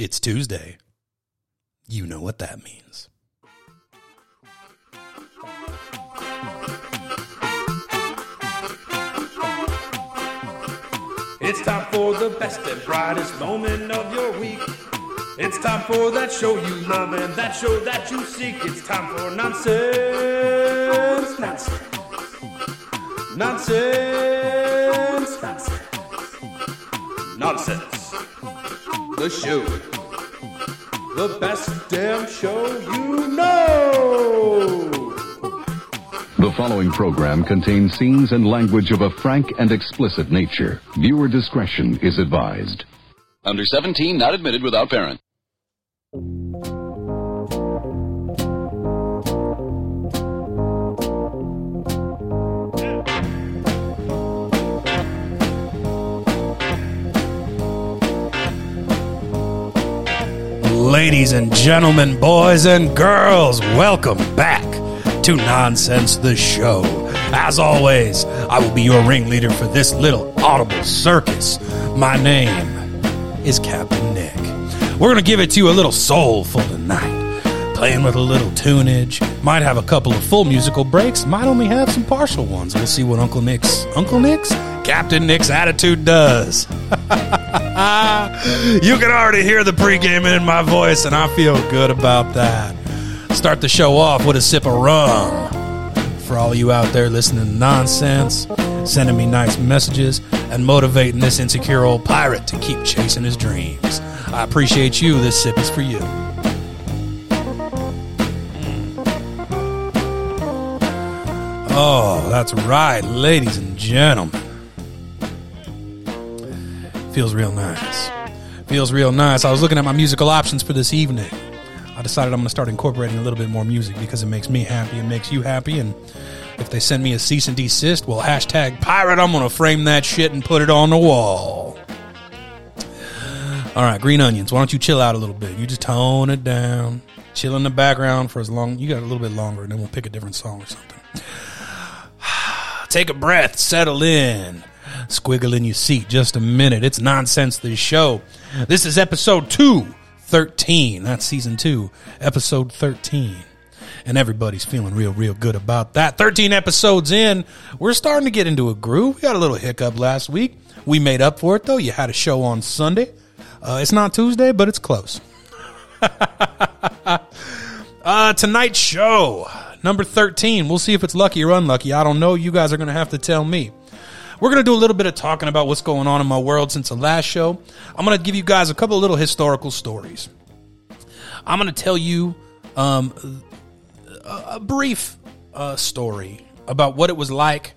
It's Tuesday. You know what that means. It's time for the best and brightest moment of your week. It's time for that show you love and that show that you seek. It's time for nonsense, nonsense, nonsense, nonsense, nonsense. The show, the best damn show you know. The following program contains scenes and language of a frank and explicit nature. Viewer discretion is advised. Under 17, not admitted without parent. Ladies and gentlemen, boys and girls, welcome back to Nonsense the Show. As always, I will be your ringleader for this little audible circus. My name is Captain Nick. We're going to give it to you a little soulful tonight, playing with a little tunage. Might have a couple of full musical breaks, might only have some partial ones. We'll see what Uncle Nick's, Uncle Nick's? Captain Nick's attitude does. you can already hear the pregame in my voice, and I feel good about that. Start the show off with a sip of rum. For all you out there listening to nonsense, sending me nice messages, and motivating this insecure old pirate to keep chasing his dreams. I appreciate you. This sip is for you. Oh, that's right, ladies and gentlemen. Feels real nice. Feels real nice. I was looking at my musical options for this evening. I decided I'm going to start incorporating a little bit more music because it makes me happy. It makes you happy. And if they send me a cease and desist, well, hashtag pirate, I'm going to frame that shit and put it on the wall. All right, green onions. Why don't you chill out a little bit? You just tone it down. Chill in the background for as long. You got a little bit longer, and then we'll pick a different song or something. Take a breath. Settle in. Squiggle in your seat just a minute. It's Nonsense the Show. This is episode 213. That's season 2, episode 13. And everybody's feeling real, real good about that. 13 episodes in, we're starting to get into a groove. We got a little hiccup last week. We made up for it, though. You had a show on Sunday. Uh, it's not Tuesday, but it's close. uh, tonight's show, number 13. We'll see if it's lucky or unlucky. I don't know. You guys are going to have to tell me. We're going to do a little bit of talking about what's going on in my world since the last show. I'm going to give you guys a couple of little historical stories. I'm going to tell you um, a, brief uh, story about what it was like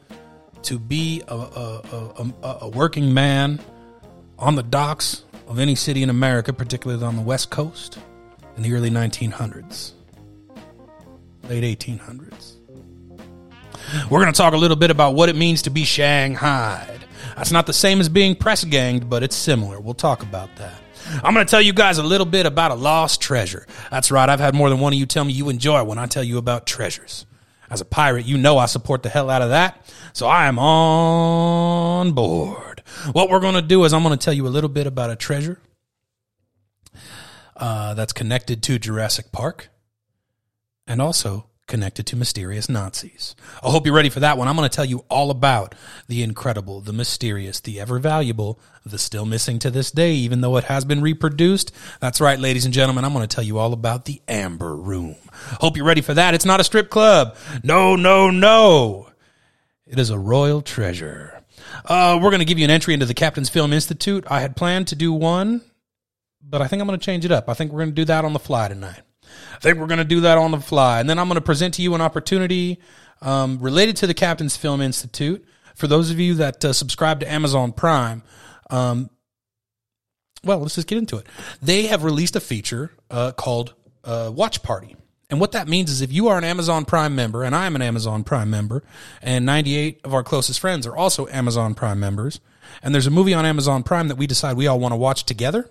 to be a, a, a, a working man on the docks of any city in America, particularly on the West Coast in the early 1900s, late 1800s. We're going to talk a little bit about what it means to be shanghaied. That's not the same as being press ganged, but it's similar. We'll talk about that. I'm going to tell you guys a little bit about a lost treasure. That's right. I've had more than one of you tell me you enjoy when I tell you about treasures. As a pirate, you know I support the hell out of that. So I am on board. What we're going to do is I'm going to tell you a little bit about a treasure uh, that's connected to Jurassic Park and also connected to mysterious Nazis. I hope you're ready for that one. I'm going to tell you all about the incredible, the mysterious, the ever valuable, the still missing to this day, even though it has been reproduced. That's right, ladies and gentlemen. I'm going to tell you all about the Amber Room. Hope you're ready for that. It's not a strip club. No, no, no. It is a royal treasure. Uh, we're going to give you an entry into the Captain's Film Institute. I had planned to do one, but I think I'm going to change it up. I think we're going to do that on the fly tonight. I think we're going to do that on the fly. And then I'm going to present to you an opportunity um, related to the Captain's Film Institute. For those of you that uh, subscribe to Amazon Prime, um, well, let's just get into it. They have released a feature uh, called uh, Watch Party. And what that means is if you are an Amazon Prime member, and I am an Amazon Prime member, and 98 of our closest friends are also Amazon Prime members, and there's a movie on Amazon Prime that we decide we all want to watch together,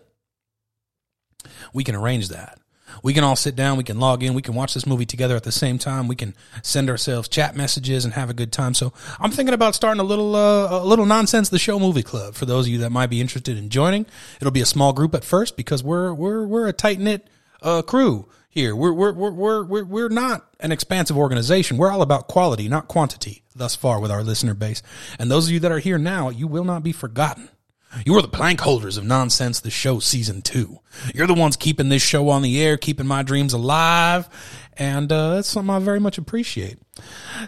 we can arrange that. We can all sit down, we can log in, we can watch this movie together at the same time. We can send ourselves chat messages and have a good time. So I'm thinking about starting a little, uh, a little nonsense, the show movie club for those of you that might be interested in joining. It'll be a small group at first because we're, we're, we're a tight knit, uh, crew here. We're, we're, we're, we're, we're, we're not an expansive organization. We're all about quality, not quantity thus far with our listener base. And those of you that are here now, you will not be forgotten. You are the plank holders of Nonsense the Show season two. You're the ones keeping this show on the air, keeping my dreams alive. And uh, that's something I very much appreciate.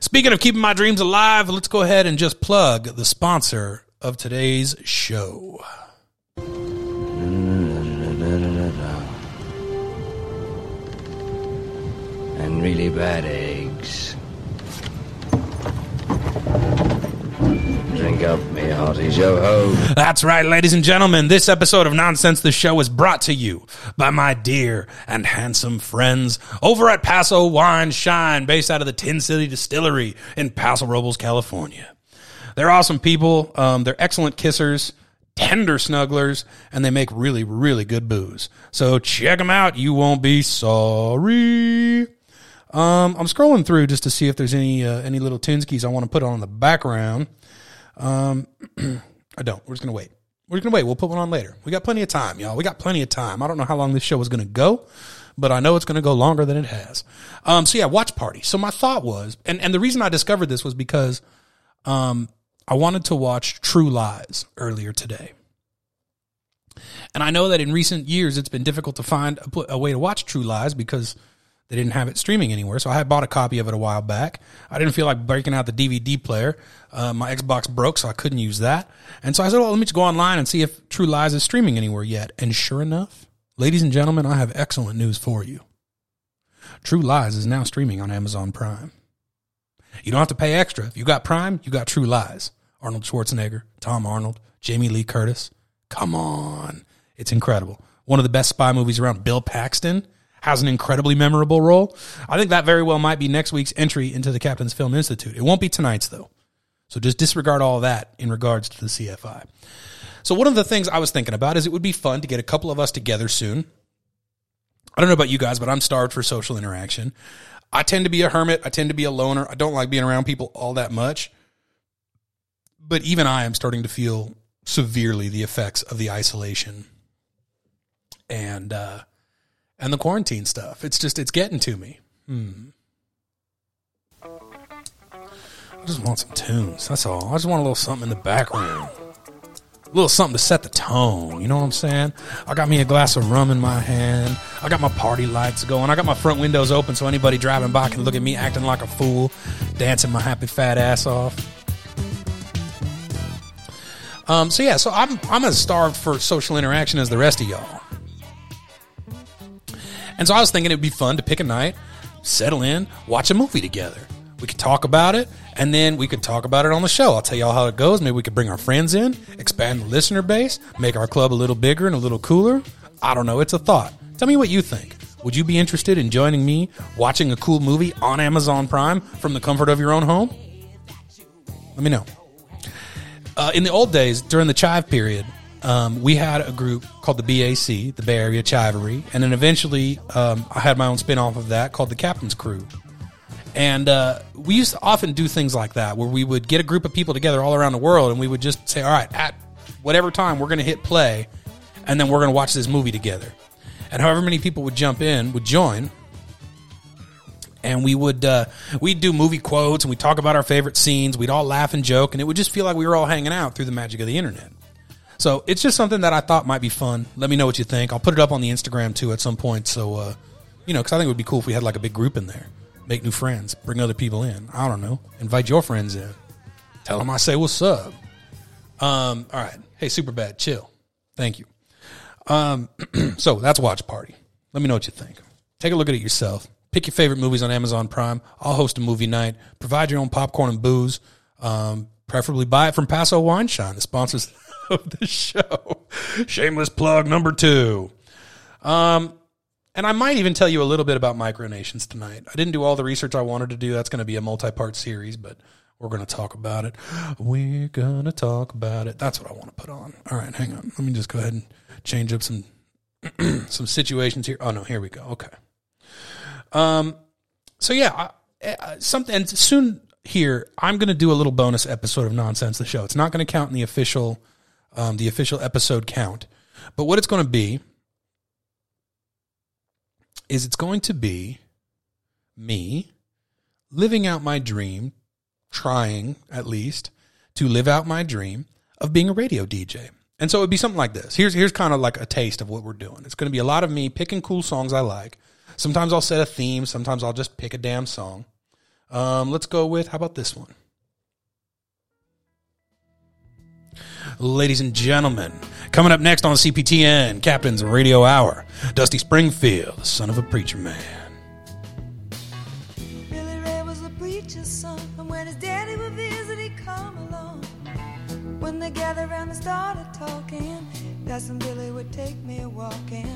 Speaking of keeping my dreams alive, let's go ahead and just plug the sponsor of today's show. And really bad eggs. Ho. That's right, ladies and gentlemen. This episode of Nonsense the Show is brought to you by my dear and handsome friends over at Paso Wine Shine, based out of the Tin City Distillery in Paso Robles, California. They're awesome people. Um, they're excellent kissers, tender snugglers, and they make really, really good booze. So check them out. You won't be sorry. Um, I'm scrolling through just to see if there's any uh, any little tunskis I want to put on in the background. Um, I don't. We're just gonna wait. We're just gonna wait. We'll put one on later. We got plenty of time, y'all. We got plenty of time. I don't know how long this show is gonna go, but I know it's gonna go longer than it has. Um, so yeah, watch party. So my thought was, and and the reason I discovered this was because, um, I wanted to watch True Lies earlier today. And I know that in recent years it's been difficult to find a, a way to watch True Lies because they didn't have it streaming anywhere. So I had bought a copy of it a while back. I didn't feel like breaking out the DVD player. Uh, my Xbox broke, so I couldn't use that. And so I said, well, let me just go online and see if True Lies is streaming anywhere yet. And sure enough, ladies and gentlemen, I have excellent news for you. True Lies is now streaming on Amazon Prime. You don't have to pay extra. If you got Prime, you got True Lies. Arnold Schwarzenegger, Tom Arnold, Jamie Lee Curtis. Come on. It's incredible. One of the best spy movies around. Bill Paxton has an incredibly memorable role. I think that very well might be next week's entry into the Captain's Film Institute. It won't be tonight's, though. So just disregard all that in regards to the CFI. So one of the things I was thinking about is it would be fun to get a couple of us together soon. I don't know about you guys, but I'm starved for social interaction. I tend to be a hermit. I tend to be a loner. I don't like being around people all that much. But even I am starting to feel severely the effects of the isolation and uh, and the quarantine stuff. It's just it's getting to me. Hmm. I just want some tunes. That's all. I just want a little something in the background. A little something to set the tone. You know what I'm saying? I got me a glass of rum in my hand. I got my party lights going. I got my front windows open so anybody driving by can look at me acting like a fool, dancing my happy fat ass off. Um, so yeah, so I'm I'm as starved for social interaction as the rest of y'all. And so I was thinking it'd be fun to pick a night, settle in, watch a movie together. We could talk about it, and then we could talk about it on the show. I'll tell y'all how it goes. Maybe we could bring our friends in, expand the listener base, make our club a little bigger and a little cooler. I don't know. It's a thought. Tell me what you think. Would you be interested in joining me watching a cool movie on Amazon Prime from the comfort of your own home? Let me know. Uh, in the old days, during the chive period, um, we had a group called the BAC, the Bay Area Chivery, and then eventually um, I had my own spin off of that called the Captain's Crew. And uh, we used to often do things like that where we would get a group of people together all around the world and we would just say, all right, at whatever time we're going to hit play and then we're going to watch this movie together. And however many people would jump in would join. And we would uh, we'd do movie quotes and we'd talk about our favorite scenes. We'd all laugh and joke, and it would just feel like we were all hanging out through the magic of the internet. So it's just something that I thought might be fun. Let me know what you think. I'll put it up on the Instagram too at some point. So, uh, you know, because I think it would be cool if we had like a big group in there, make new friends, bring other people in. I don't know, invite your friends in, tell them I say what's up. Um, all right, hey, super bad, chill. Thank you. Um, so that's watch party. Let me know what you think. Take a look at it yourself. Pick your favorite movies on Amazon Prime. I'll host a movie night. Provide your own popcorn and booze. Um, preferably buy it from Paso Wine Shine, the sponsors of the show. Shameless plug number two. Um, and I might even tell you a little bit about micronations tonight. I didn't do all the research I wanted to do. That's going to be a multi-part series, but we're going to talk about it. We're going to talk about it. That's what I want to put on. All right, hang on. Let me just go ahead and change up some some situations here. Oh no, here we go. Okay. Um, so yeah, I, uh, something and soon here I'm going to do a little bonus episode of Nonsense the Show. It's not going to count in the official, um, the official episode count, but what it's going to be is it's going to be me living out my dream, trying at least to live out my dream of being a radio DJ. And so it would be something like this. Here's here's kind of like a taste of what we're doing. It's going to be a lot of me picking cool songs I like. Sometimes I'll set a theme. Sometimes I'll just pick a damn song. Um, let's go with how about this one? Ladies and gentlemen, coming up next on CPTN, Captain's Radio Hour, Dusty Springfield, the son of a preacher man. Billy Ray was a preacher's son, and when his daddy would visit, he'd come along. When they gathered around and started talking, Cousin Billy would take me a walking.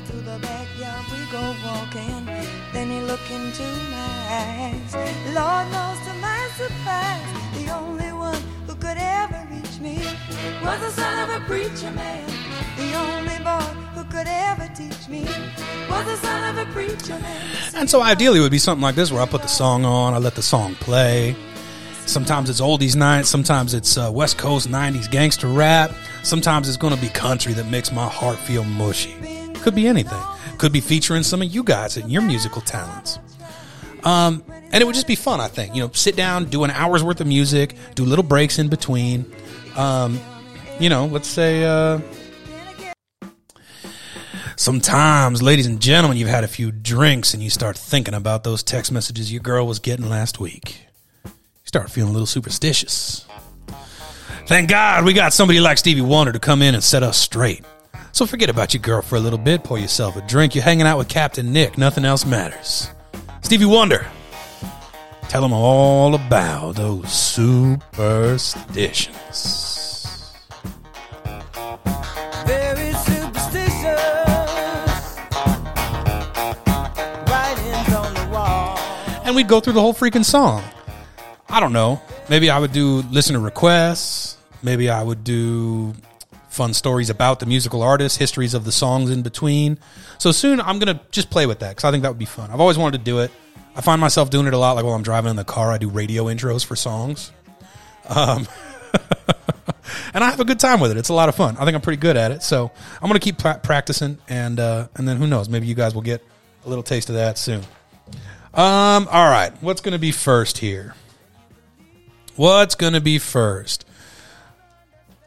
Out through the backyard we go walking. Then he looked into my eyes. Lord knows to my surprise, the only one who could ever reach me was the son of a preacher man. The only boy who could ever teach me was the son of a preacher man. And so ideally it would be something like this where I put the song on, I let the song play. Sometimes it's oldies night, sometimes it's uh, West Coast 90s gangster rap, sometimes it's to be country that makes my heart feel mushy. Could be anything. Could be featuring some of you guys and your musical talents. Um, and it would just be fun, I think. You know, sit down, do an hour's worth of music, do little breaks in between. Um, you know, let's say, uh, sometimes, ladies and gentlemen, you've had a few drinks and you start thinking about those text messages your girl was getting last week. You start feeling a little superstitious. Thank God we got somebody like Stevie Wonder to come in and set us straight. So forget about your girl for a little bit, pour yourself a drink. You're hanging out with Captain Nick, nothing else matters. Stevie Wonder, tell him all about those superstitions. Very superstitious. Writings on the wall. and we'd go through the whole freaking song. I don't know. Maybe I would do listener requests. Maybe I would do fun stories about the musical artists, histories of the songs in between. So soon I'm going to just play with that because I think that would be fun. I've always wanted to do it. I find myself doing it a lot. Like while I'm driving in the car, I do radio intros for songs. Um, and I have a good time with it. It's a lot of fun. I think I'm pretty good at it. So I'm going to keep pra- practicing, and uh, and then who knows? Maybe you guys will get a little taste of that soon. Um, all right. What's going to be first here? What's going to be first?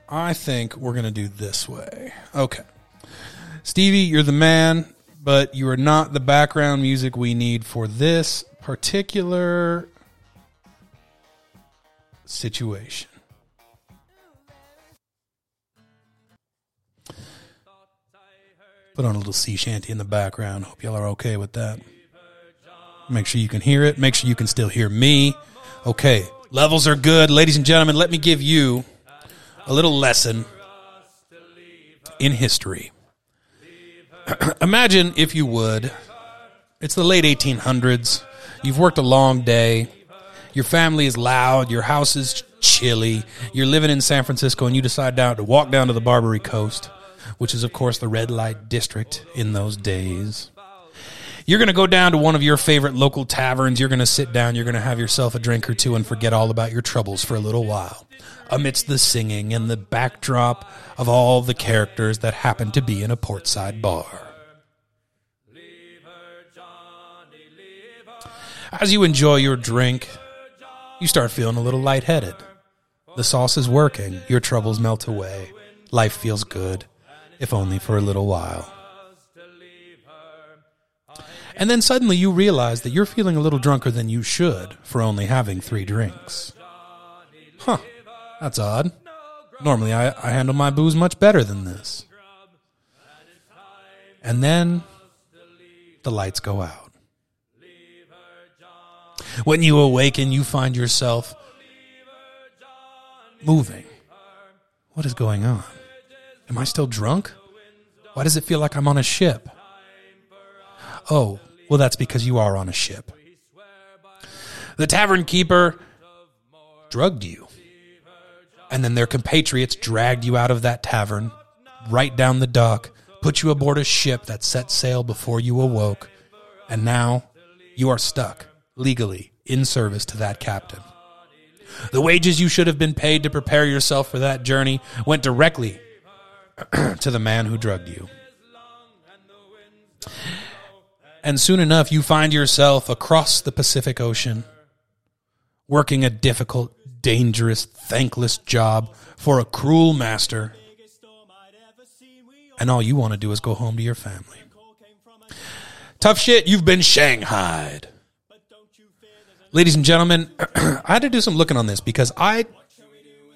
I think we're going to do this way. Okay. Stevie, you're the man, but you are not the background music we need for this particular situation. Put on a little sea shanty in the background. Hope y'all are okay with that. Make sure you can hear it. Make sure you can still hear me. Okay, levels are good. Ladies and gentlemen, let me give you a little lesson in history. Imagine, if you would, it's the late 1800s. You've worked a long day. Your family is loud. Your house is chilly. You're living in San Francisco and you decide down to walk down to the Barbary Coast, which is, of course, the red light district in those days. You're going to go down to one of your favorite local taverns. You're going to sit down. You're going to have yourself a drink or two and forget all about your troubles for a little while amidst the singing and the backdrop of all the characters that happen to be in a portside bar. As you enjoy your drink, you start feeling a little lightheaded. The sauce is working. Your troubles melt away. Life feels good, if only for a little while. And then suddenly you realize that you're feeling a little drunker than you should for only having three drinks. Huh, that's odd. Normally I, I handle my booze much better than this. And then the lights go out. When you awaken, you find yourself moving. What is going on? Am I still drunk? Why does it feel like I'm on a ship? Oh, well, that's because you are on a ship. The tavern keeper drugged you. And then their compatriots dragged you out of that tavern, right down the dock, put you aboard a ship that set sail before you awoke, and now you are stuck legally in service to that captain. The wages you should have been paid to prepare yourself for that journey went directly to the man who drugged you. And soon enough, you find yourself across the Pacific Ocean, working a difficult, dangerous, thankless job for a cruel master. And all you want to do is go home to your family. Tough shit, you've been shanghaied. Ladies and gentlemen, I had to do some looking on this because I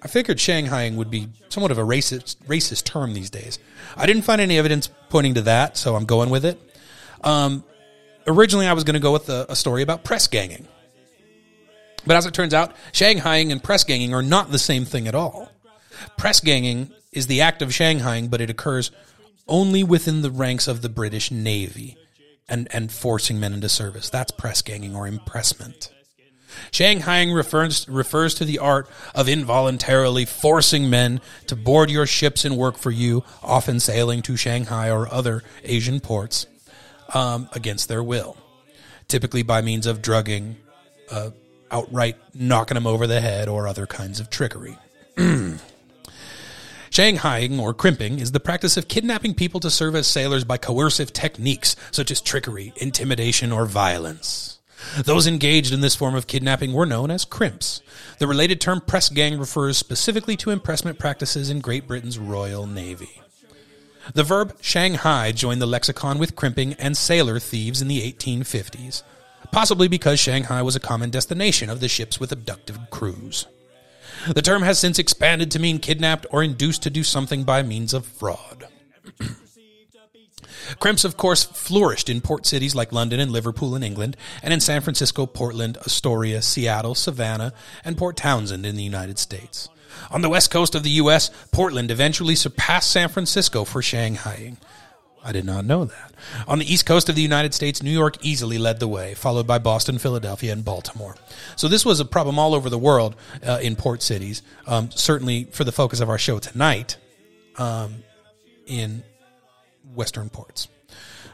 I figured Shanghaiing would be somewhat of a racist racist term these days. I didn't find any evidence pointing to that, so I'm going with it. Um, originally, I was going to go with a, a story about press ganging, but as it turns out, Shanghaiing and press ganging are not the same thing at all. Press ganging is the act of Shanghaiing, but it occurs only within the ranks of the British Navy and, and forcing men into service. That's press ganging or impressment. Shanghaiing refers, refers to the art of involuntarily forcing men to board your ships and work for you, often sailing to Shanghai or other Asian ports um, against their will, typically by means of drugging, uh, outright knocking them over the head, or other kinds of trickery. Shanghaiing or crimping is the practice of kidnapping people to serve as sailors by coercive techniques such as trickery, intimidation, or violence. Those engaged in this form of kidnapping were known as crimps. The related term press gang refers specifically to impressment practices in Great Britain's Royal Navy. The verb Shanghai joined the lexicon with crimping and sailor thieves in the 1850s, possibly because Shanghai was a common destination of the ships with abducted crews. The term has since expanded to mean kidnapped or induced to do something by means of fraud. Crimps, of course, flourished in port cities like London and Liverpool in England, and in San Francisco, Portland, Astoria, Seattle, Savannah, and Port Townsend in the United States. On the west coast of the U.S., Portland eventually surpassed San Francisco for Shanghaiing. I did not know that. On the east coast of the United States, New York easily led the way, followed by Boston, Philadelphia, and Baltimore. So this was a problem all over the world uh, in port cities. Um, certainly, for the focus of our show tonight, um, in Western ports.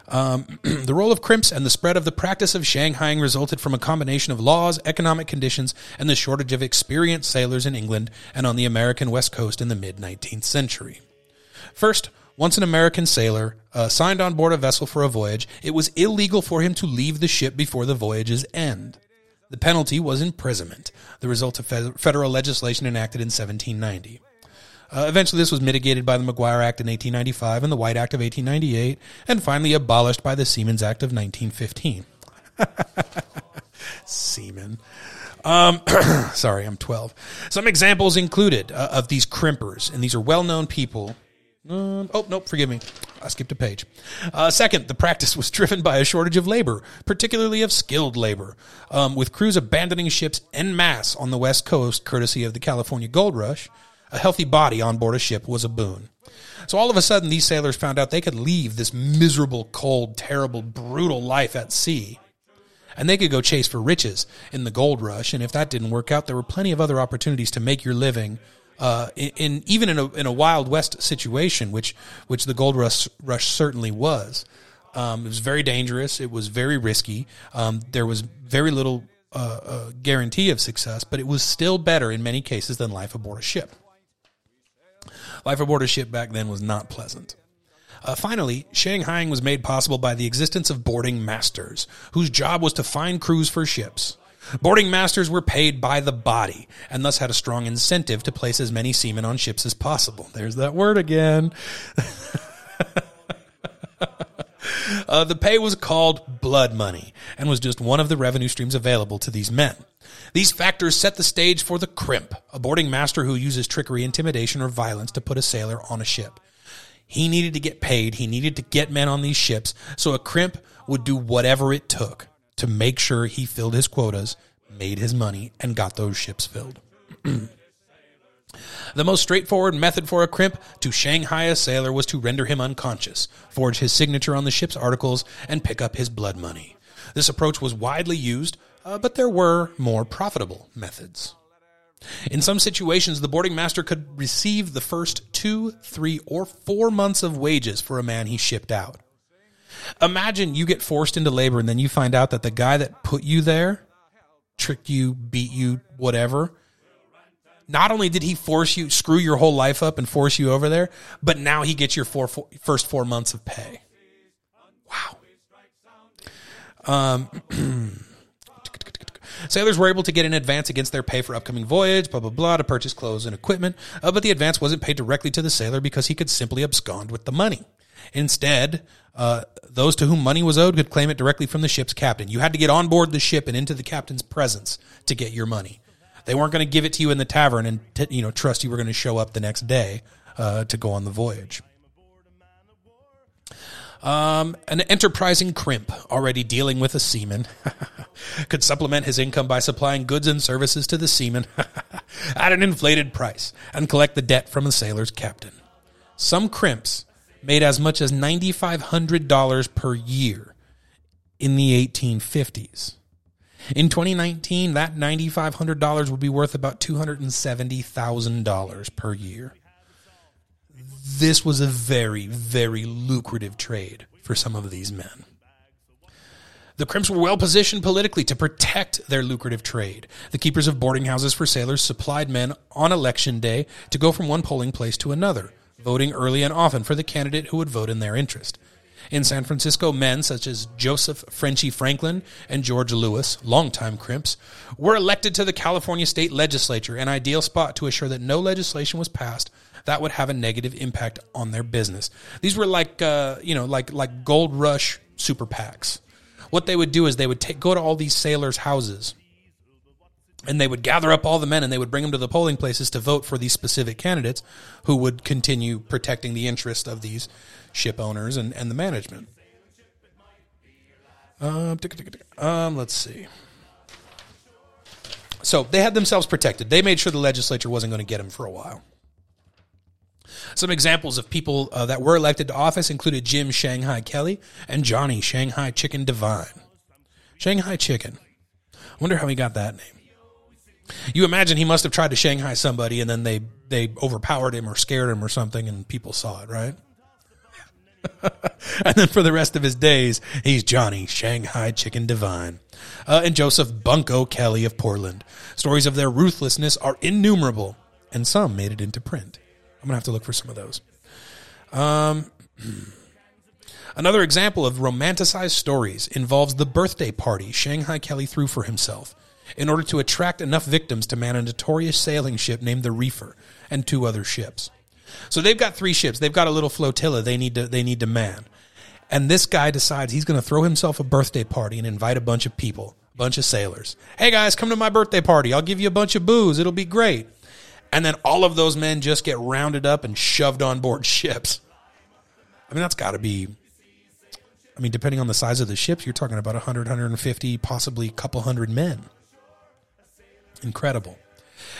Um, the role of crimps and the spread of the practice of Shanghaiing resulted from a combination of laws, economic conditions, and the shortage of experienced sailors in England and on the American West Coast in the mid 19th century. First, once an American sailor uh, signed on board a vessel for a voyage, it was illegal for him to leave the ship before the voyage's end. The penalty was imprisonment, the result of federal legislation enacted in 1790. Uh, eventually, this was mitigated by the Maguire Act in 1895 and the White Act of 1898, and finally abolished by the Seamen's Act of 1915. Seaman. Um, sorry, I'm 12. Some examples included uh, of these crimpers, and these are well known people. Um, oh, nope, forgive me. I skipped a page. Uh, second, the practice was driven by a shortage of labor, particularly of skilled labor, um, with crews abandoning ships en masse on the West Coast courtesy of the California Gold Rush a healthy body on board a ship was a boon. So all of a sudden, these sailors found out they could leave this miserable, cold, terrible, brutal life at sea. And they could go chase for riches in the gold rush. And if that didn't work out, there were plenty of other opportunities to make your living uh, in, in, even in a in a wild west situation, which which the gold rush rush certainly was. Um, it was very dangerous. It was very risky. Um, there was very little uh, uh, guarantee of success, but it was still better in many cases than life aboard a ship. Life aboard a ship back then was not pleasant. Uh, finally, Shanghaiing was made possible by the existence of boarding masters, whose job was to find crews for ships. Boarding masters were paid by the body, and thus had a strong incentive to place as many seamen on ships as possible. There's that word again. uh, the pay was called blood money, and was just one of the revenue streams available to these men. These factors set the stage for the crimp, a boarding master who uses trickery, intimidation, or violence to put a sailor on a ship. He needed to get paid. He needed to get men on these ships. So a crimp would do whatever it took to make sure he filled his quotas, made his money, and got those ships filled. the most straightforward method for a crimp to Shanghai a sailor was to render him unconscious, forge his signature on the ship's articles, and pick up his blood money. This approach was widely used uh, but there were more profitable methods. In some situations, the boarding master could receive the first two, three, or four months of wages for a man he shipped out. Imagine you get forced into labor and then you find out that the guy that put you there tricked you, beat you, whatever. Not only did he force you, screw your whole life up and force you over there, but now he gets your four, four, first four months of pay. Wow. Um, Sailors were able to get an advance against their pay for upcoming voyage, blah, blah, blah, to purchase clothes and equipment, uh, but the advance wasn't paid directly to the sailor because he could simply abscond with the money. Instead, uh, those to whom money was owed could claim it directly from the ship's captain. You had to get on board the ship and into the captain's presence to get your money. They weren't going to give it to you in the tavern and t- you know trust you were going to show up the next day uh, to go on the voyage. Um, an enterprising crimp, already dealing with a seaman, could supplement his income by supplying goods and services to the seaman at an inflated price and collect the debt from the sailor's captain. Some crimps made as much as $9,500 per year in the 1850s. In 2019, that $9,500 would be worth about $270,000 per year this was a very, very lucrative trade for some of these men. The crimps were well positioned politically to protect their lucrative trade. The keepers of boarding houses for sailors supplied men on election day to go from one polling place to another, voting early and often for the candidate who would vote in their interest. In San Francisco, men such as Joseph Frenchy Franklin and George Lewis, longtime crimps, were elected to the California state legislature, an ideal spot to assure that no legislation was passed that would have a negative impact on their business. These were like uh, you know like like gold rush super PACs. What they would do is they would take, go to all these sailors' houses and they would gather up all the men and they would bring them to the polling places to vote for these specific candidates who would continue protecting the interest of these ship owners and, and the management. Um, um, let's see. So they had themselves protected. They made sure the legislature wasn't going to get them for a while. Some examples of people uh, that were elected to office included Jim Shanghai Kelly and Johnny Shanghai Chicken Devine. Shanghai Chicken. I wonder how he got that name. You imagine he must have tried to Shanghai somebody and then they, they overpowered him or scared him or something and people saw it, right? and then for the rest of his days, he's Johnny Shanghai Chicken Devine. Uh, and Joseph Bunco Kelly of Portland. Stories of their ruthlessness are innumerable, and some made it into print. I'm gonna have to look for some of those. Um, another example of romanticized stories involves the birthday party Shanghai Kelly threw for himself in order to attract enough victims to man a notorious sailing ship named the Reefer and two other ships. So they've got three ships. They've got a little flotilla they need to they need to man. And this guy decides he's going to throw himself a birthday party and invite a bunch of people, a bunch of sailors. Hey guys, come to my birthday party. I'll give you a bunch of booze. It'll be great and then all of those men just get rounded up and shoved on board ships. I mean, that's got to be. I mean, depending on the size of the ships, you're talking about 100, 150, possibly a couple hundred men. Incredible.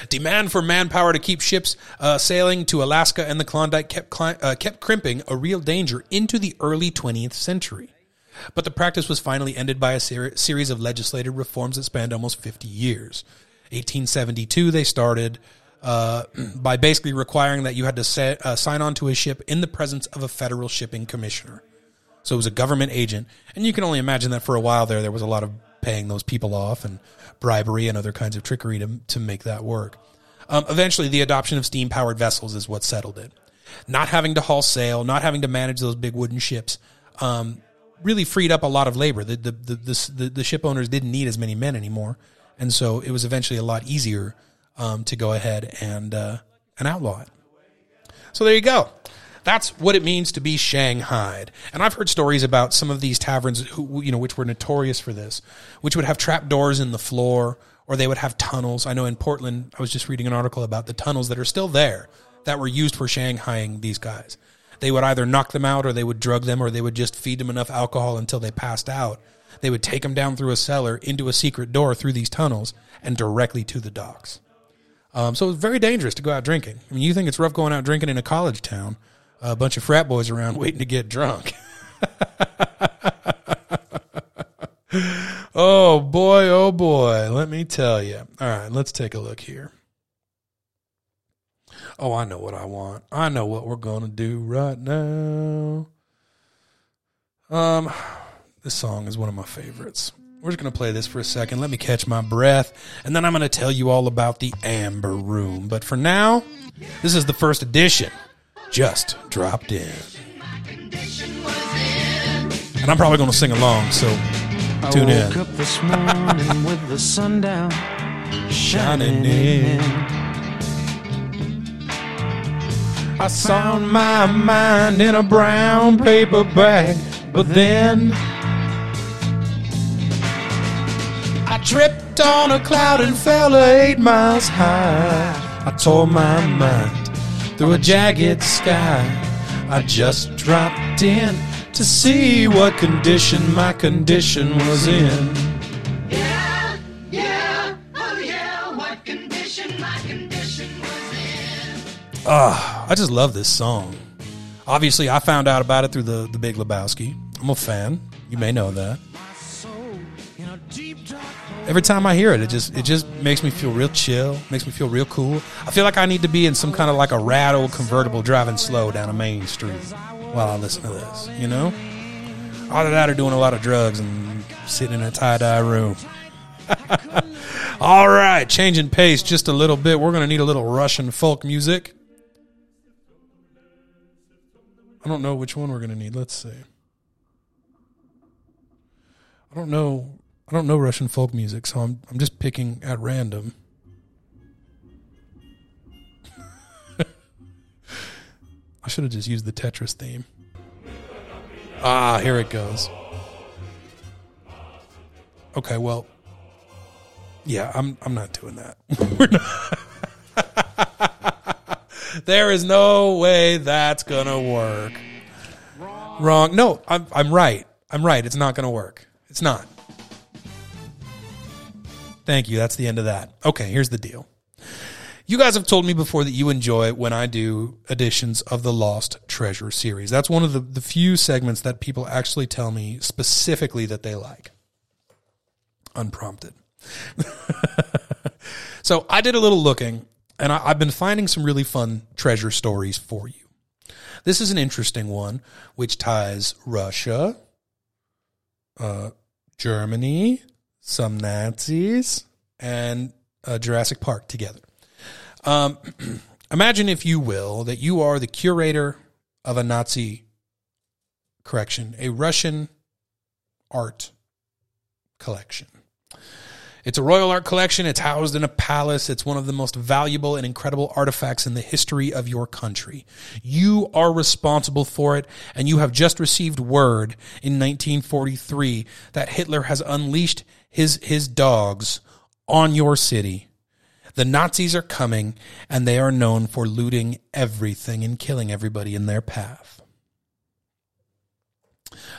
Demand for manpower to keep ships uh, sailing to Alaska and the Klondike kept, uh, kept crimping a real danger into the early 20th century. But the practice was finally ended by a ser- series of legislative reforms that spanned almost 50 years. 1872, they started uh, by basically requiring that you had to set, uh, sign on to a ship in the presence of a federal shipping commissioner. So it was a government agent, and you can only imagine that for a while there, there was a lot of paying those people off and bribery and other kinds of trickery to to make that work. Um, eventually, the adoption of steam powered vessels is what settled it. Not having to haul sail, not having to manage those big wooden ships, um, really freed up a lot of labor. The the, the the the ship owners didn't need as many men anymore, and so it was eventually a lot easier um, to go ahead and uh, and outlaw it. So there you go. That's what it means to be shanghaied. And I've heard stories about some of these taverns who, you know, which were notorious for this, which would have trap doors in the floor or they would have tunnels. I know in Portland, I was just reading an article about the tunnels that are still there that were used for shanghaiing these guys. They would either knock them out or they would drug them or they would just feed them enough alcohol until they passed out. They would take them down through a cellar into a secret door through these tunnels and directly to the docks. Um, so it's very dangerous to go out drinking. I mean, you think it's rough going out drinking in a college town, a bunch of frat boys around waiting to get drunk. oh boy, oh boy, let me tell you. All right, let's take a look here. Oh, I know what I want. I know what we're gonna do right now. Um, this song is one of my favorites. We're just gonna play this for a second. Let me catch my breath, and then I'm gonna tell you all about the Amber Room. But for now, this is the first edition. Just dropped in, and I'm probably gonna sing along. So tune in. I woke up this morning with the sun down, Shining in. I saw my mind in a brown paper bag, but then tripped on a cloud and fell eight miles high. I tore my mind through a jagged sky. I just dropped in to see what condition my condition was in. Yeah, yeah, oh yeah, what condition my condition was in. Ah, I just love this song. Obviously, I found out about it through the the Big Lebowski. I'm a fan. You may know that. Every time I hear it, it just it just makes me feel real chill. Makes me feel real cool. I feel like I need to be in some kind of like a rad old convertible driving slow down a main street while I listen to this. You know, either that or doing a lot of drugs and sitting in a tie dye room. All right, changing pace just a little bit. We're going to need a little Russian folk music. I don't know which one we're going to need. Let's see. I don't know. I don't know Russian folk music, so I'm I'm just picking at random. I should have just used the Tetris theme. Ah, here it goes. Okay, well, yeah, I'm I'm not doing that. We're not. there is no way that's gonna work. Wrong. No, I'm I'm right. I'm right. It's not gonna work. It's not. Thank you. That's the end of that. Okay, here's the deal. You guys have told me before that you enjoy when I do editions of the Lost Treasure series. That's one of the, the few segments that people actually tell me specifically that they like. Unprompted. so I did a little looking, and I, I've been finding some really fun treasure stories for you. This is an interesting one, which ties Russia, uh, Germany, some Nazis, and uh, Jurassic Park together. Um, imagine, if you will, that you are the curator of a Nazi correction, a Russian art collection. It's a royal art collection. It's housed in a palace. It's one of the most valuable and incredible artifacts in the history of your country. You are responsible for it, and you have just received word in 1943 that Hitler has unleashed his, his dogs on your city. The Nazis are coming, and they are known for looting everything and killing everybody in their path.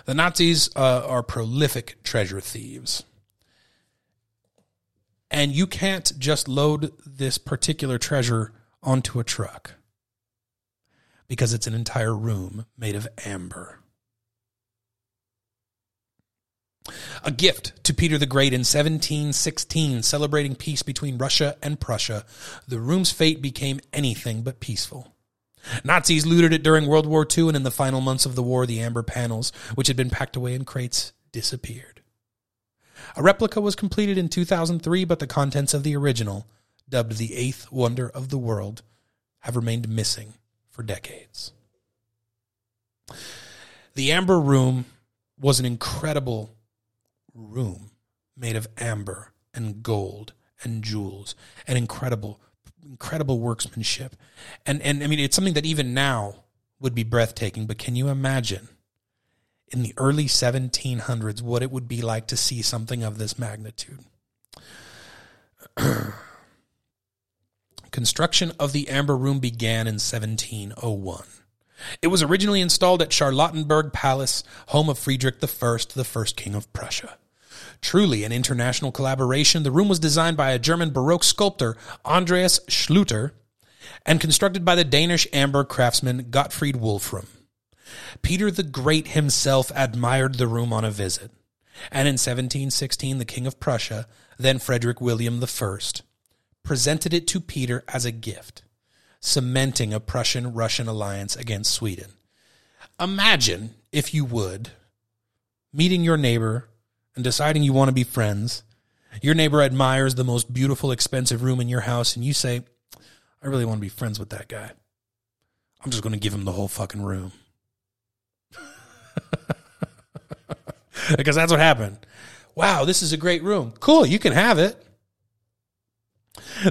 The Nazis uh, are prolific treasure thieves. And you can't just load this particular treasure onto a truck because it's an entire room made of amber. A gift to Peter the Great in 1716, celebrating peace between Russia and Prussia, the room's fate became anything but peaceful. Nazis looted it during World War II, and in the final months of the war, the amber panels, which had been packed away in crates, disappeared. A replica was completed in 2003, but the contents of the original, dubbed the eighth wonder of the world, have remained missing for decades. The Amber Room was an incredible room made of amber and gold and jewels and incredible incredible workmanship. And and I mean it's something that even now would be breathtaking, but can you imagine in the early 1700s what it would be like to see something of this magnitude? Construction of the Amber Room began in 1701. It was originally installed at Charlottenburg Palace, home of Friedrich I, the first king of Prussia. Truly an international collaboration, the room was designed by a German Baroque sculptor, Andreas Schluter, and constructed by the Danish amber craftsman Gottfried Wolfram. Peter the Great himself admired the room on a visit, and in 1716 the King of Prussia, then Frederick William I, presented it to Peter as a gift. cementing a Prussian Russian alliance against Sweden. Imagine, if you would, meeting your neighbor and deciding you want to be friends. Your neighbor admires the most beautiful, expensive room in your house, and you say, I really want to be friends with that guy. I'm just going to give him the whole fucking room. because that's what happened. Wow, this is a great room. Cool, you can have it.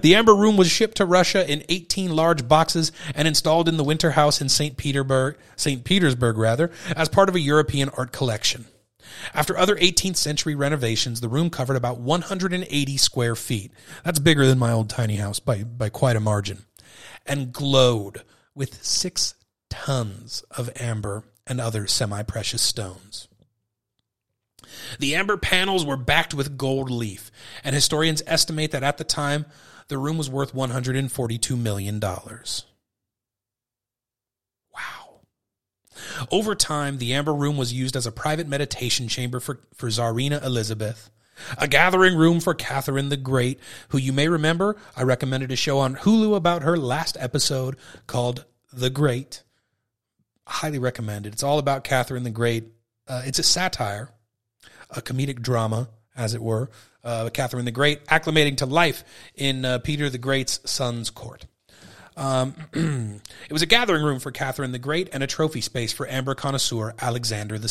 The Amber Room was shipped to Russia in 18 large boxes and installed in the Winter House in St. Petersburg, St. Petersburg rather, as part of a European art collection. After other 18th century renovations, the room covered about 180 square feet. That's bigger than my old tiny house by, by quite a margin. And glowed with six tons of amber and other semi precious stones. The amber panels were backed with gold leaf, and historians estimate that at the time the room was worth $142 million. Wow. Over time, the Amber Room was used as a private meditation chamber for, for Tsarina Elizabeth, a gathering room for Catherine the Great, who you may remember I recommended a show on Hulu about her last episode called The Great. Highly recommended. It's all about Catherine the Great. Uh, it's a satire, a comedic drama, as it were, uh, Catherine the Great acclimating to life in uh, Peter the Great's son's court. Um, it was a gathering room for Catherine the Great and a trophy space for amber connoisseur Alexander II.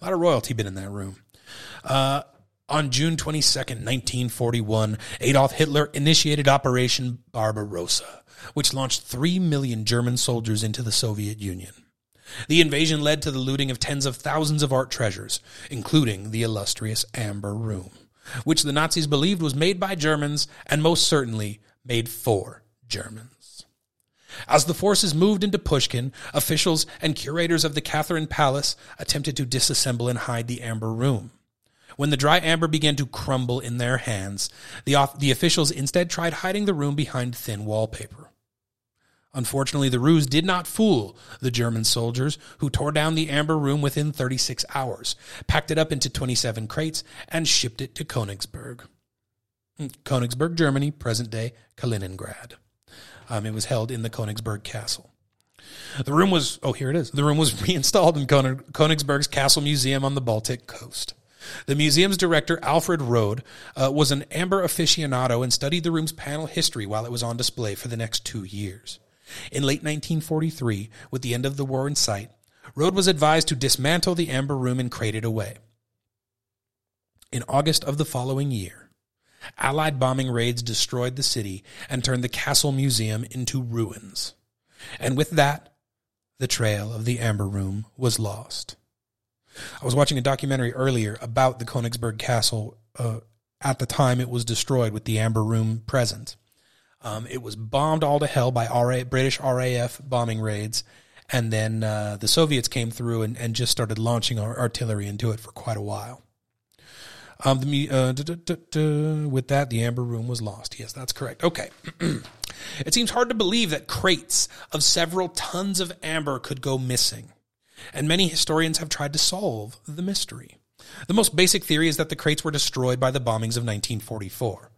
A lot of royalty been in that room. Uh, on June 22nd, 1941, Adolf Hitler initiated Operation Barbarossa, which launched 3 million German soldiers into the Soviet Union. The invasion led to the looting of tens of thousands of art treasures, including the illustrious Amber Room, which the Nazis believed was made by Germans and most certainly made for Germans. As the forces moved into Pushkin, officials and curators of the Catherine Palace attempted to disassemble and hide the Amber Room. When the dry amber began to crumble in their hands, the, the officials instead tried hiding the room behind thin wallpaper. Unfortunately, the ruse did not fool the German soldiers, who tore down the amber room within 36 hours, packed it up into 27 crates, and shipped it to Königsberg. Hmm, Königsberg, Germany, present day Kaliningrad. Um, it was held in the Königsberg Castle. The room was, oh, here it is. The room was reinstalled in Königsberg's Castle Museum on the Baltic coast. The museum's director, Alfred Rohde, uh, was an amber aficionado and studied the room's panel history while it was on display for the next two years. In late 1943, with the end of the war in sight, Rohde was advised to dismantle the Amber Room and crate it away. In August of the following year, Allied bombing raids destroyed the city and turned the Castle Museum into ruins. And with that, the trail of the Amber Room was lost. I was watching a documentary earlier about the Königsberg Castle. Uh, at the time, it was destroyed with the Amber Room present. Um, it was bombed all to hell by RA, British RAF bombing raids. And then uh, the Soviets came through and, and just started launching artillery into it for quite a while. Um, the, uh, duh, duh, duh, with that, the Amber Room was lost. Yes, that's correct. Okay. it seems hard to believe that crates of several tons of amber could go missing. And many historians have tried to solve the mystery. The most basic theory is that the crates were destroyed by the bombings of 1944.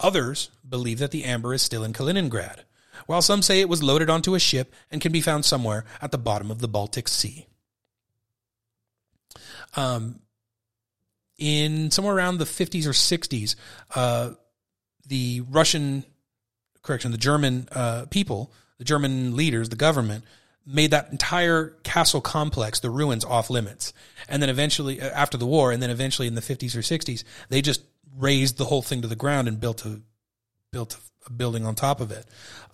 Others believe that the amber is still in Kaliningrad, while some say it was loaded onto a ship and can be found somewhere at the bottom of the Baltic Sea. Um, in somewhere around the 50s or 60s, uh, the Russian, correction, the German uh, people, the German leaders, the government, made that entire castle complex, the ruins, off limits. And then eventually, uh, after the war, and then eventually in the 50s or 60s, they just razed the whole thing to the ground and built a built a building on top of it.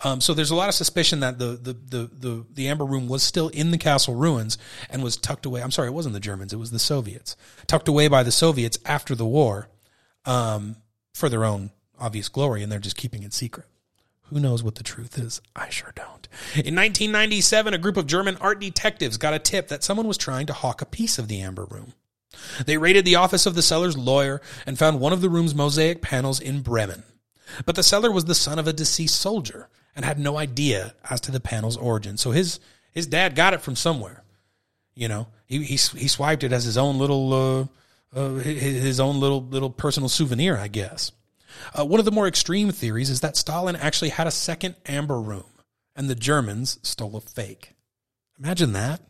Um, so there's a lot of suspicion that the, the the the the Amber Room was still in the castle ruins and was tucked away. I'm sorry, it wasn't the Germans; it was the Soviets, tucked away by the Soviets after the war, um, for their own obvious glory, and they're just keeping it secret. Who knows what the truth is? I sure don't. In 1997, a group of German art detectives got a tip that someone was trying to hawk a piece of the Amber Room. They raided the office of the seller's lawyer and found one of the room's mosaic panels in Bremen. But the seller was the son of a deceased soldier and had no idea as to the panel's origin. So his his dad got it from somewhere. You know, he he, he swiped it as his own little uh, uh, his own little little personal souvenir, I guess. Uh, one of the more extreme theories is that Stalin actually had a second amber room and the Germans stole a fake. Imagine that.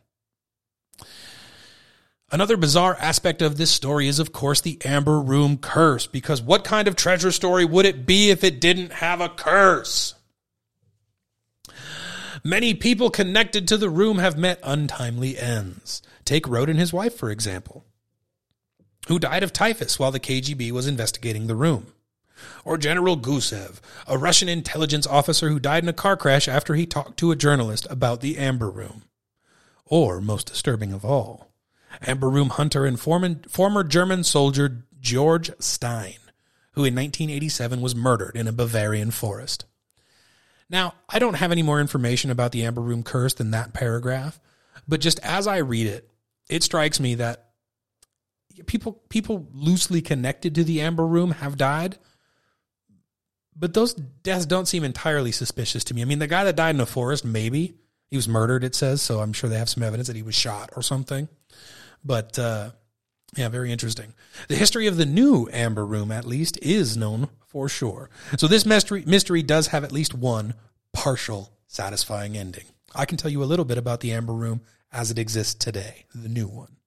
Another bizarre aspect of this story is, of course, the Amber Room curse, because what kind of treasure story would it be if it didn't have a curse? Many people connected to the room have met untimely ends. Take Rohde and his wife, for example, who died of typhus while the KGB was investigating the room. Or General Gusev, a Russian intelligence officer who died in a car crash after he talked to a journalist about the Amber Room. Or, most disturbing of all, Amber Room hunter and former, German soldier George Stein, who in 1987 was murdered in a Bavarian forest. Now, I don't have any more information about the Amber Room curse than that paragraph, but just as I read it, it strikes me that people people loosely connected to the Amber Room have died, but those deaths don't seem entirely suspicious to me. I mean, the guy that died in a forest, maybe he was murdered. It says so. I'm sure they have some evidence that he was shot or something. But uh, yeah, very interesting. The history of the new Amber Room, at least, is known for sure. So this mystery mystery does have at least one partial satisfying ending. I can tell you a little bit about the Amber Room as it exists today, the new one.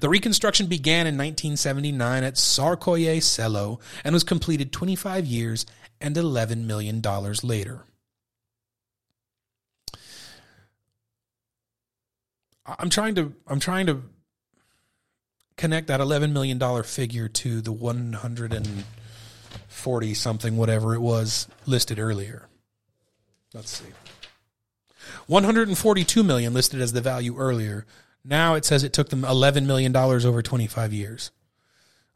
The reconstruction began in 1979 at Tsarskoye Selo and was completed 25 years and $11 million later. I'm trying to I'm trying to connect that 11 million dollar figure to the 140 something whatever it was listed earlier. Let's see. 142 million listed as the value earlier. Now it says it took them 11 million dollars over 25 years.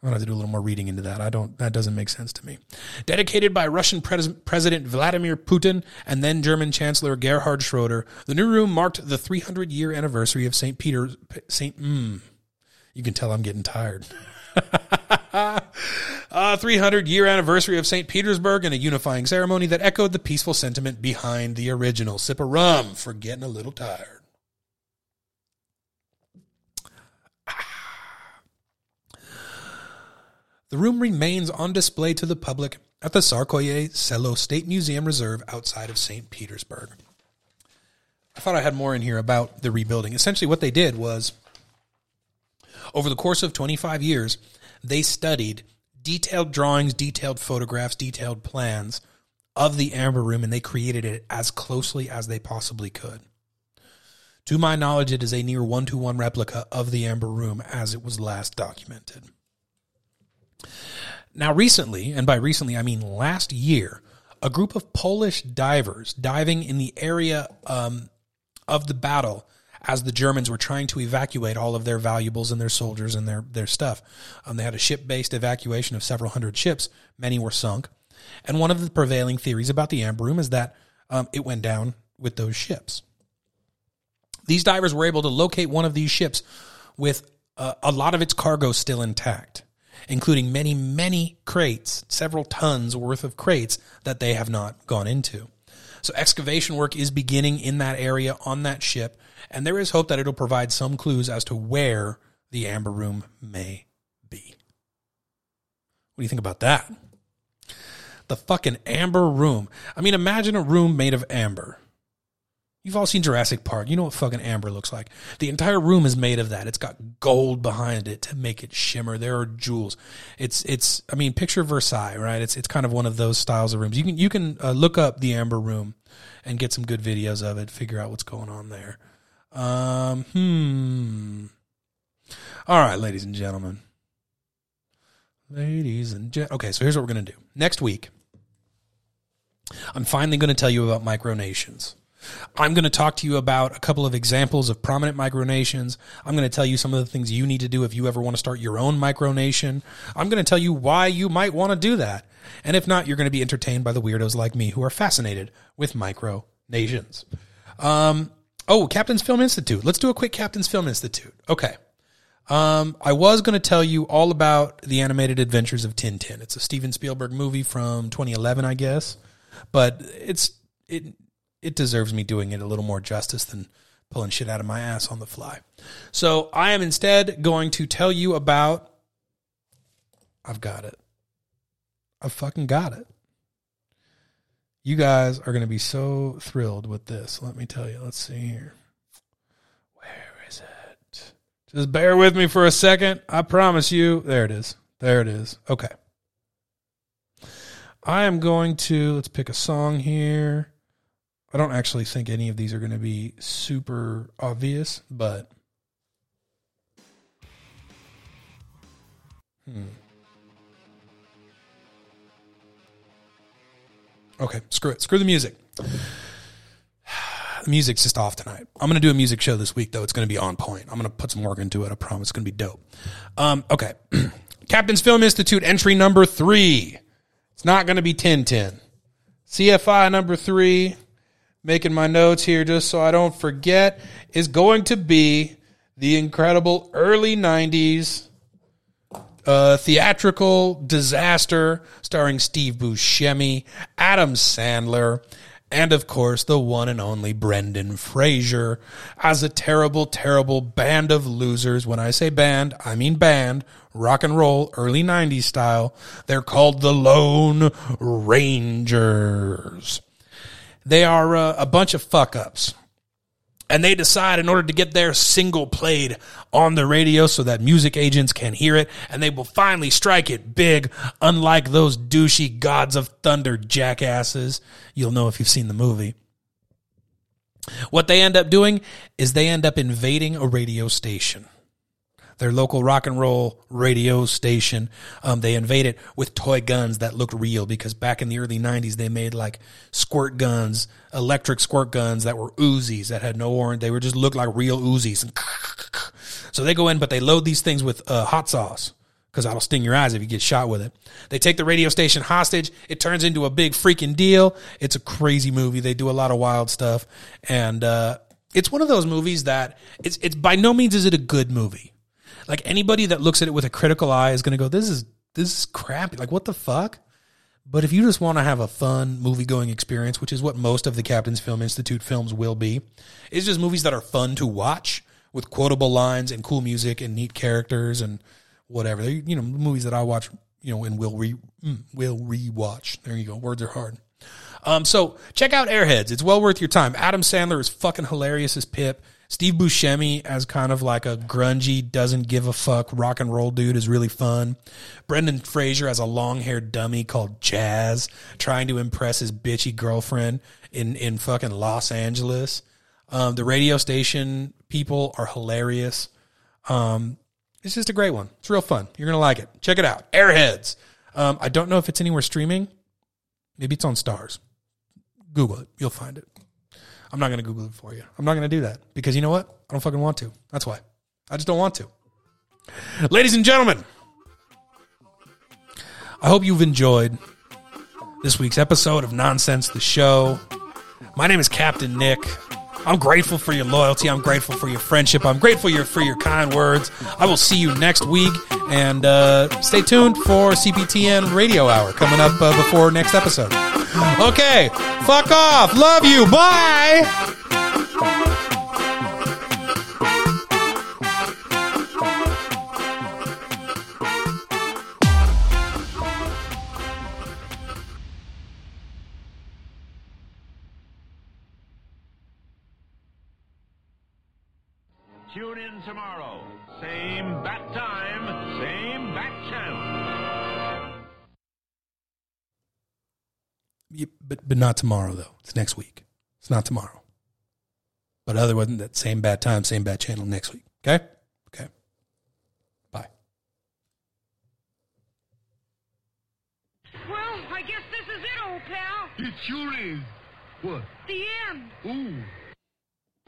I'm gonna have to do a little more reading into that. I don't. That doesn't make sense to me. Dedicated by Russian pres- President Vladimir Putin and then German Chancellor Gerhard Schroeder, the new room marked the 300 year anniversary of Saint Peter's Saint. Mm, you can tell I'm getting tired. uh, 300 year anniversary of St. Petersburg and a unifying ceremony that echoed the peaceful sentiment behind the original. Sip of rum for getting a little tired. The room remains on display to the public at the Tsarskoye Selo State Museum Reserve outside of St. Petersburg. I thought I had more in here about the rebuilding. Essentially, what they did was, over the course of 25 years, they studied detailed drawings, detailed photographs, detailed plans of the Amber Room, and they created it as closely as they possibly could. To my knowledge, it is a near one to one replica of the Amber Room as it was last documented. Now, recently, and by recently I mean last year, a group of Polish divers diving in the area um, of the battle as the Germans were trying to evacuate all of their valuables and their soldiers and their, their stuff. Um, they had a ship based evacuation of several hundred ships, many were sunk. And one of the prevailing theories about the Amber Room is that um, it went down with those ships. These divers were able to locate one of these ships with uh, a lot of its cargo still intact including many, many crates, several tons worth of crates that they have not gone into. So excavation work is beginning in that area on that ship, and there is hope that it'll provide some clues as to where the Amber Room may be. What do you think about that? The fucking Amber Room. I mean, imagine a room made of amber. You've all seen Jurassic Park. You know what fucking amber looks like. The entire room is made of that. It's got gold behind it to make it shimmer. There are jewels. It's it's. I mean, picture Versailles, right? It's it's kind of one of those styles of rooms. You can you can uh, look up the amber room and get some good videos of it. Figure out what's going on there. Um. Hmm. All right, ladies and gentlemen. Ladies and gen- okay, so here's what we're gonna do next week. I'm finally going to tell you about micronations. I'm going to talk to you about a couple of examples of prominent micronations. I'm going to tell you some of the things you need to do if you ever want to start your own micronation. I'm going to tell you why you might want to do that. And if not, you're going to be entertained by the weirdos like me who are fascinated with micronations. Um, oh, Captain's Film Institute. Let's do a quick Captain's Film Institute. Okay. Um, I was going to tell you all about the animated adventures of Tintin. It's a Steven Spielberg movie from 2011, I guess, but it's it it deserves me doing it a little more justice than pulling shit out of my ass on the fly. So I am instead going to tell you about. I've got it. I've fucking got it. You guys are going to be so thrilled with this. Let me tell you. Let's see here. Where is it? Just bear with me for a second. I promise you. There it is. There it is. Okay. I am going to, let's pick a song here. I don't actually think any of these are going to be super obvious, but. Hmm. Okay, screw it. Screw the music. The music's just off tonight. I'm going to do a music show this week, though. It's going to be on point. I'm going to put some work into it. I promise. It's going to be dope. Um, okay. Captain's Film Institute entry number three. It's not going to be 1010. CFI number three, making my notes here just so I don't forget, is going to be the incredible early 90s uh, theatrical disaster starring Steve Buscemi, Adam Sandler, and of course the one and only Brendan Fraser as a terrible, terrible band of losers. When I say band, I mean band, rock and roll, early 90s style. They're called the Lone Rangers. They are uh, a bunch of fuck ups and they decide in order to get their single played on the radio so that music agents can hear it and they will finally strike it big unlike those douchey gods of thunder jackasses. You'll know if you've seen the movie. What they end up doing is they end up invading a radio station their local rock and roll radio station. Um, they invade it with toy guns that looked real because back in the early 90s, they made like squirt guns, electric squirt guns that were Uzis that had no orange. They were just looked like real Uzis. So they go in, but they load these things with uh, hot sauce because that'll sting your eyes if you get shot with it. They take the radio station hostage. It turns into a big freaking deal. It's a crazy movie. They do a lot of wild stuff. And, uh, it's one of those movies that it's, it's by no means is it a good movie like anybody that looks at it with a critical eye is going to go, this is, this is crappy. Like, what the fuck? But if you just want to have a fun movie going experience, which is what most of the Captain's Film Institute films will be, it's just movies that are fun to watch with quotable lines and cool music and neat characters and whatever. They, you know, movies that I watch, you know, and will re mm, will rewatch. There you go. Words are hard. Um, so check out Airheads. It's well worth your time. Adam Sandler is fucking hilarious as Pip. Steve Buscemi as kind of like a grungy, doesn't give a fuck rock and roll dude is really fun. Brendan Fraser as a long haired dummy called Chazz, trying to impress his bitchy girlfriend in, in fucking Los Angeles. Um, the radio station people are hilarious. Um, it's just a great one. It's real fun. You're going to like it. Check it out. Airheads. Um, I don't know if it's anywhere streaming. Maybe it's on Starz. Google it. You'll find it. I'm not going to Google it for you. I'm not going to do that because you know what? I don't fucking want to. That's why. I just don't want to. Ladies and gentlemen, I hope you've enjoyed this week's episode of Nonsense the Show. My name is Captain Nick. I'm grateful for your loyalty. I'm grateful for your friendship. I'm grateful your, for your kind words. I will see you next week. And uh, stay tuned for CBTN Radio Hour coming up uh, before next episode. Okay, fuck off. Love you. Bye. Tune in tomorrow. Same bat time, same bat channel. Yeah, but but not tomorrow though. It's next week. It's not tomorrow. But other than that, same bad time, same bad channel next week. Okay. Okay. Bye. Well, I guess this is it, old pal. It sure is. What? The end. Ooh.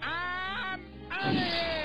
I'm out of here.